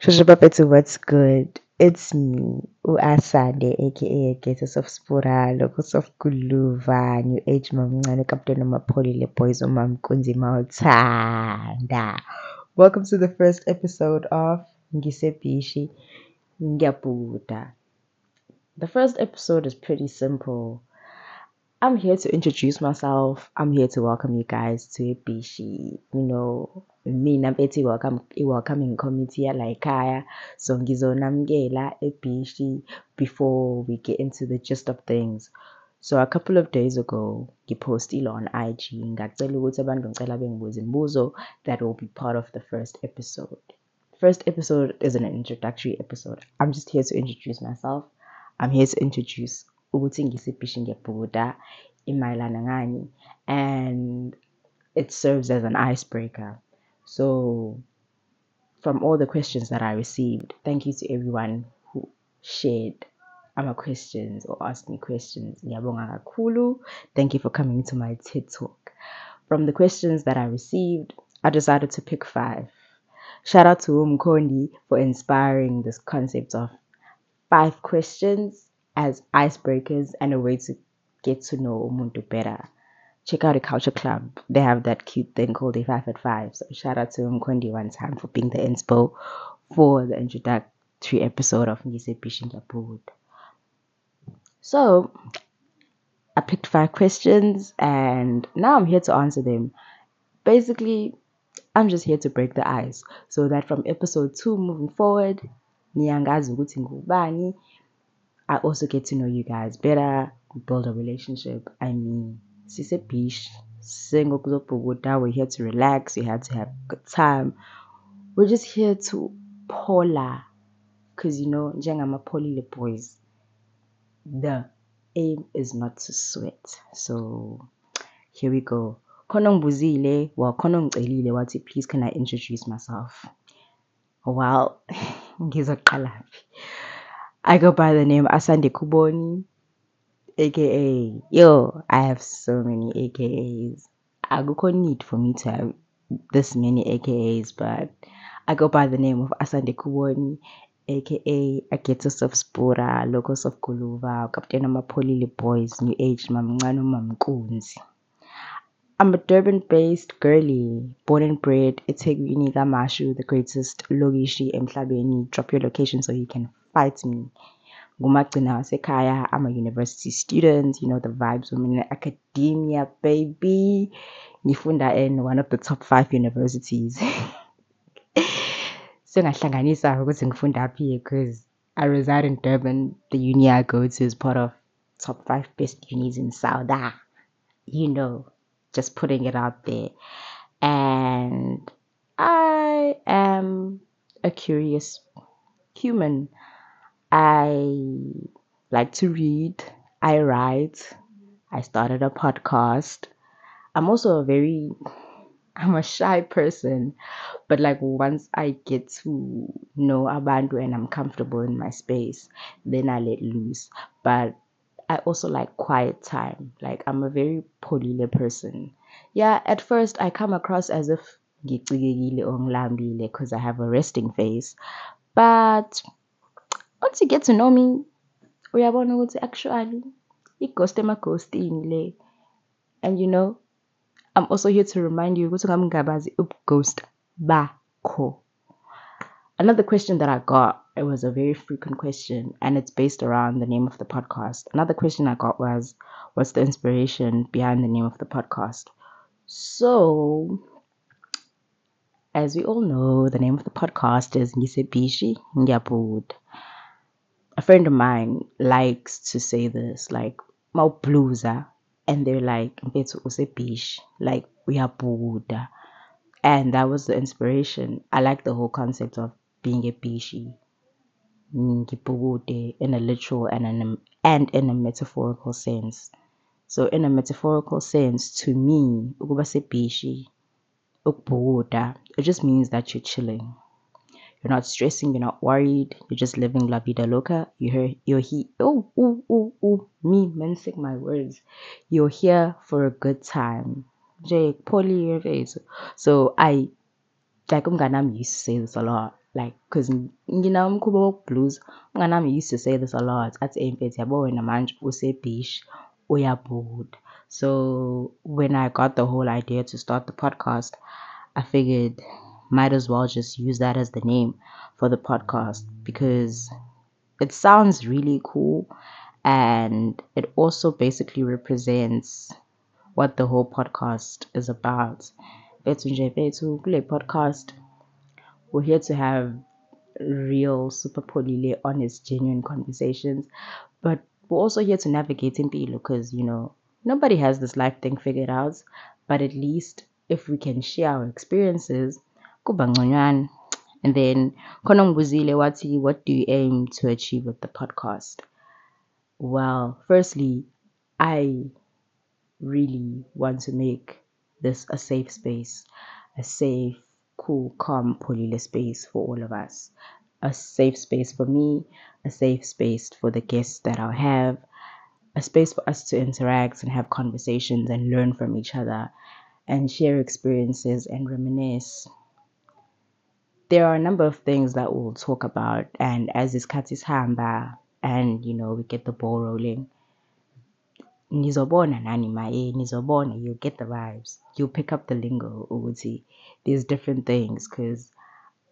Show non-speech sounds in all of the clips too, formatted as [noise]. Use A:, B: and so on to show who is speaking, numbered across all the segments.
A: Shusha Papetsu, what's good? It's me, U-Asande, aka Gatus of Spura, Locus of Kuluva, New Age Mamncane, Captain of Mapoli, Le Boys Umamkunzi Mautsanda. Welcome to the first episode of Ngisebhishi Ngiyabhukuda. The first episode is pretty simple. I'm here to introduce myself. I'm here to welcome you guys to Ibishi. You know, mina mfethi welcome i-welcoming committee yala so ngizonamukela eBhishi before we get into the gist of things. So a couple of days ago ngipostile on IG ngacela ukuthi abantu ngicela bengibuze that will be part of the first episode. First episode is an introductory episode. I'm just here to introduce myself. I'm here to introduce ukuthi ngisibhishi ngiyabhuda imayelana ngani and it serves as an icebreaker. So from all the questions that i received thank you to everyone who shared our questions or asked me questions. Ngiyabonga kakhulu. Thank you for coming to my ted talk. From the questions that i received i decided to pick five. Shout out to umkondi for inspiring this concept of five questions as icebreakers and a way to get to know Umuntu better. Check out a culture club. They have that cute thing called a five at five. So shout out to Mkondi one time for being the inspo for the introductory episode of Ngise Bishinga So I picked five questions and now I'm here to answer them. Basically, I'm just here to break the ice so that from episode two moving forward, niyangazi ngubani I also get to know you guys better, build a relationship. I mean, Sise Beach, single we're here to relax, we have to have a good time. We're just here to pola. Because you know, I'm a poly boys. The aim is not to sweat. So here we go. Khona ngibuzile, well khona ngicelile wathi please can I introduce myself? Well, [laughs] ngizoqalaphi. I go by the name Asande Kubone, aka yo. I have so many AKAs. I go need for me to have this many AKAs, but I go by the name of Asande Kubone, aka Agetus of Spura, Locos of Kuluva, Captain Amapolile Boys, New Age, Mamncano Mamkunzi. I'm a Durban-based girly, born and bred It's eThekwini Kamashu, the greatest logishi emhlabeni. Drop your location so you can fight me. Ngumagcina wasekhaya. I'm a university student. You know the vibes. I'm in academia, baby. Ngifunda in one of the top five universities. So [laughs] Sengahlanganisa ukuthi ngifunda phi because I reside in Durban. The uni I go to is part of top five best unis in Saudi. You know just putting it out there. And I am a curious human. I like to read, I write, I started a podcast. I'm also a very I'm a shy person, but like once I get to know abantu and I'm comfortable in my space, then I let loose. But I also like quiet time. Like I'm a very polile person. Yeah, at first I come across as if because I have a resting face. But once you get to know me, uyabona ukuthi actually i-ghost emaghostini le. And you know, I'm also here to remind you ukuthi ngamngabazi ghost bakho. Another question that I got, it was a very frequent question, and it's based around the name of the podcast. Another question I got was, what's the inspiration behind the name of the podcast? So, as we all know, the name of the podcast is Ngisebhishi Ngiyabhukuda. A friend of mine likes to say this, like, Maubluza, and they're like, Mfethu usebishi, like, we are Buddha. And that was the inspiration. I like the whole concept of being a bishi in a literal and in a, and in a metaphorical sense. So in a metaphorical sense, to me, it just means that you're chilling. You're not stressing, you're not worried, you're just living la vida loca. You're you're here. Oh, oh, oh, oh, me mensing my words. You're here for a good time. Jake, face. So I like umganam used to say this a lot. like because you nginamkhuba wokublues umngane wami used to say this a lot hey mfethu yabo wena manje usebhishi uyabhukuda so when i got the whole idea to start the podcast i figured might as well just use that as the name for the podcast because it sounds really cool and it also basically represents what the whole podcast is about. Podcast we're here to have real, super polile, honest, genuine conversations. But we're also here to navigate in Pilo because, you know, nobody has this life thing figured out. But at least if we can share our experiences, kuba ngconywana. And then khona ngibuzile wathi what do you aim to achieve with the podcast? Well, firstly, I really want to make this a safe space, a safe, cool, calm, polile space for all of us. A safe space for me, a safe space for the guests that I'll have, a space for us to interact and have conversations and learn from each other and share experiences and reminisce. There are a number of things that we'll talk about, and as this cat is hamba uh, and you know we get the ball rolling, nizobona nani mae eh, nizobona you'll get the vibes. You'll pick up the lingo ukuthi there's different things because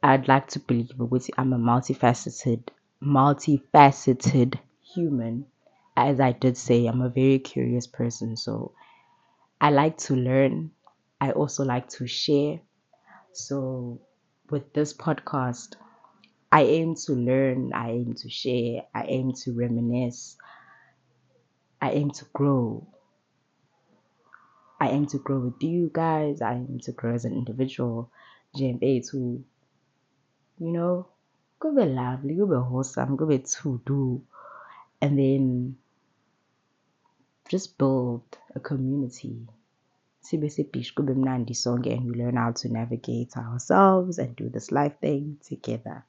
A: i'd like to believe ukuthi i'm a multifaceted multifaceted human. As i did say i'm a very curious person so i like to learn. I also like to share. So with this podcast i aim to learn i aim to share i aim to reminisce I aim to grow. I aim to grow with you guys. I aim to grow as an individual. GMA to, you know, go be lovely, go be wholesome, go be to do. And then just build a community. And we learn how to navigate ourselves and do this life thing together.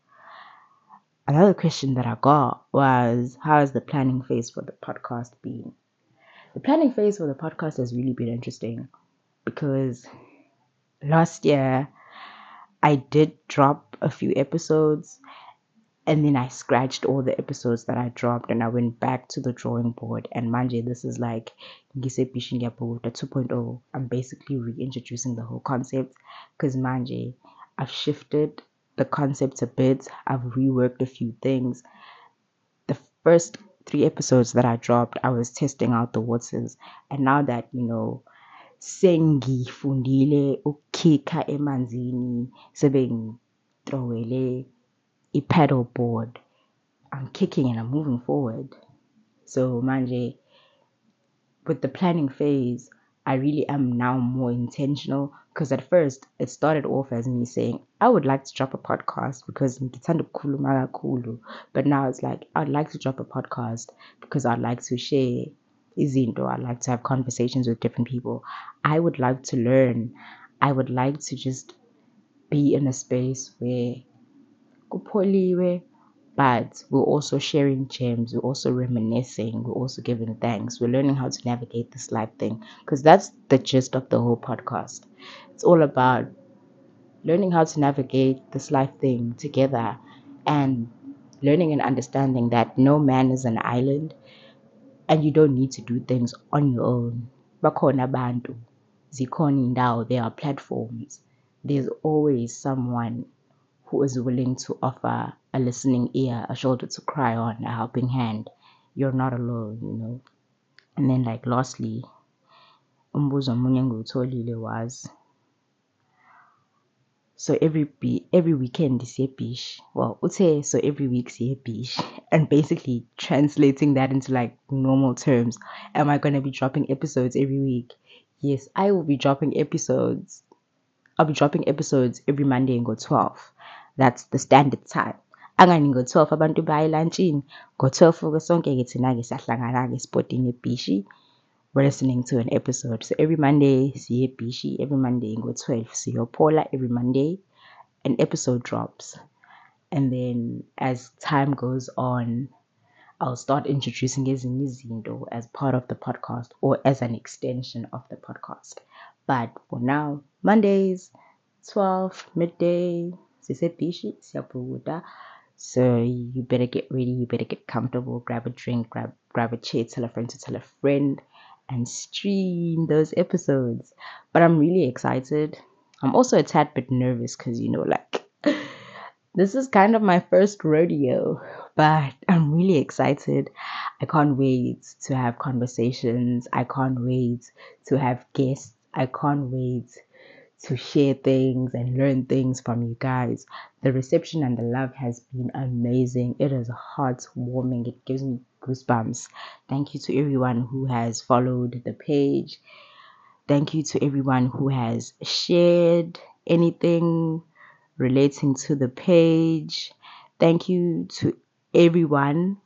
A: Another question that I got was how has the planning phase for the podcast been? The planning phase for the podcast has really been interesting because last year I did drop a few episodes and then I scratched all the episodes that I dropped and I went back to the drawing board and manje this is like Ngise Pishin 2.0. I'm basically reintroducing the whole concept because manje I've shifted the concept a bit. I've reworked a few things. The first three episodes that I dropped, I was testing out the waters. And now that, you know, sengi sengifundile ukukhikha emanzini sebe ngithrowele i-paddle board. I'm kicking and i'm moving forward. So manje with the planning phase i really am now more intentional because at first it started off as me saying i would like to drop a podcast because kakhulu but now it's like i'd like to drop a podcast because i'd like to share izinto. I'd like to have conversations with different people. I would like to learn. I would like to just be in a space where kupholiwe but we're also sharing gems we're also reminiscing we're also giving thanks we're learning how to navigate this life thing because that's the gist of the whole podcast. It's all about learning how to navigate this life thing together and learning and understanding that no man is an island and you don't need to do things on your own. Bakhona abantu zikhona indawo there are platforms. There's always someone who is willing to offer a listening ear, a shoulder to cry on, a helping hand. You're not alone, you know. And then, like, lastly, umbuzo omunye engiwutholile was so every every weekend siye beach. Well, uthe so every week siye beach, [laughs] and basically translating that into like normal terms. Am I gonna be dropping episodes every week? Yes, I will be dropping episodes. I'll be dropping episodes every Monday and go 12. That's the standard time. Angani ngo-12 abantu baya elantshini ngo-12 ke sonke-ke thina-ke siyahlangana-ke esipotini ebhishi we're listening to an episode so every monday siye ebhishi every monday ngo-12 siyophola every monday an episode drops and then as time goes on I'll start introducing ezinye izinto as part of the podcast or as an extension of the podcast. But for now, Mondays, 12, midday, Sisebishi, Siapuguda. So you better get ready, you better get comfortable, grab a drink, grab grab a chair, tell a friend to tell a friend, and stream those episodes. But I'm really excited. I'm also a tad bit nervous because you know, like [laughs] this is kind of my first rodeo, but I'm really excited. I can't wait to have conversations. I can't wait to have guests. I can't wait to share things and learn things from you guys. The reception and the love has been amazing. It is heartwarming. It gives me goosebumps. Thank you to everyone who has followed the page. Thank you to everyone who has shared anything relating to the page. Thank you to everyone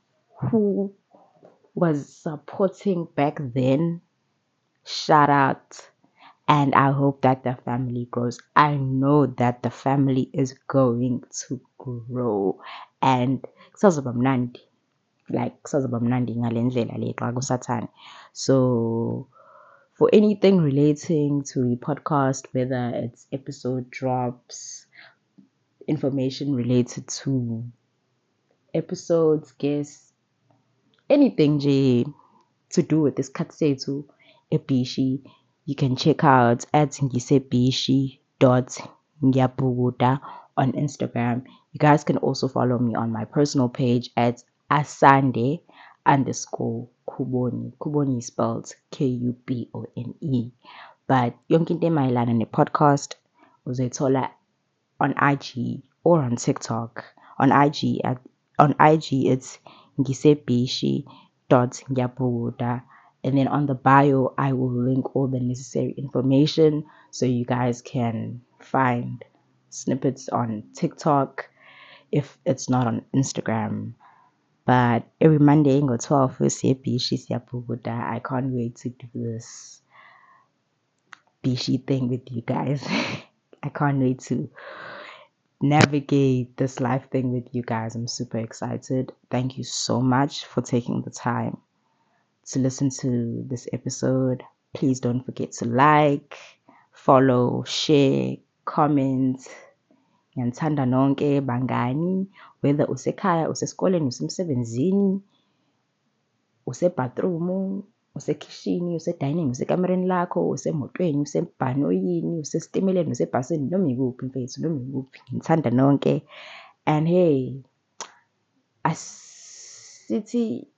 A: who was supporting back then. Shout out and I hope that the family grows. I know that the family is going to grow and like so for anything relating to the podcast whether it's episode drops information related to episodes guests anything nje to do with this sethu ebishi you can check out at ngisebishi.ngiyabuguda on Instagram. You guys can also follow me on my personal page at asande underscore kubone. Kubone is spelled K-U-B-O-N-E. But yonke into emayelana ne-podcast uzoyithola on IG or on TikTok. On IG at on IG it's ngisebishi.ngiyabuguda and then on the bio i will link all the necessary information so you guys can find snippets on tiktok if it's not on instagram. But every monday ngo 12 siyebishi siyabuguda i can't wait to do this bishi thing with you guys. [laughs] I can't wait to navigate this life thing with you guys. I'm super excited. Thank you so much for taking the time to listen to this episode. Please don't forget to like, follow, share, comment. Ngiyanithanda nonke bangani whether usekhaya usesikoleni usemsebenzini usebathroom usekhishini usedining usekamereni lakho usemotweni usebhanoyini usesitimeleni usebhasini noma ikuphi mfethu noma ikuphi ngithanda nonke and hey asithi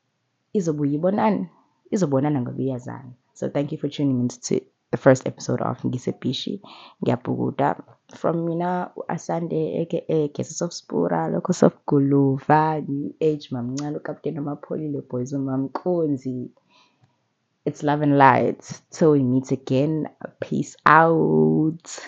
A: izobuye ibonani izobonana so thank you for tuning into the first episode of ngisebhishi ngiyabhukuda from mina u-asande aka geses of spura locus of guluva new age mamncane ukapteni amapholile boys umamkonzi it's love and light. Till we meet again peace out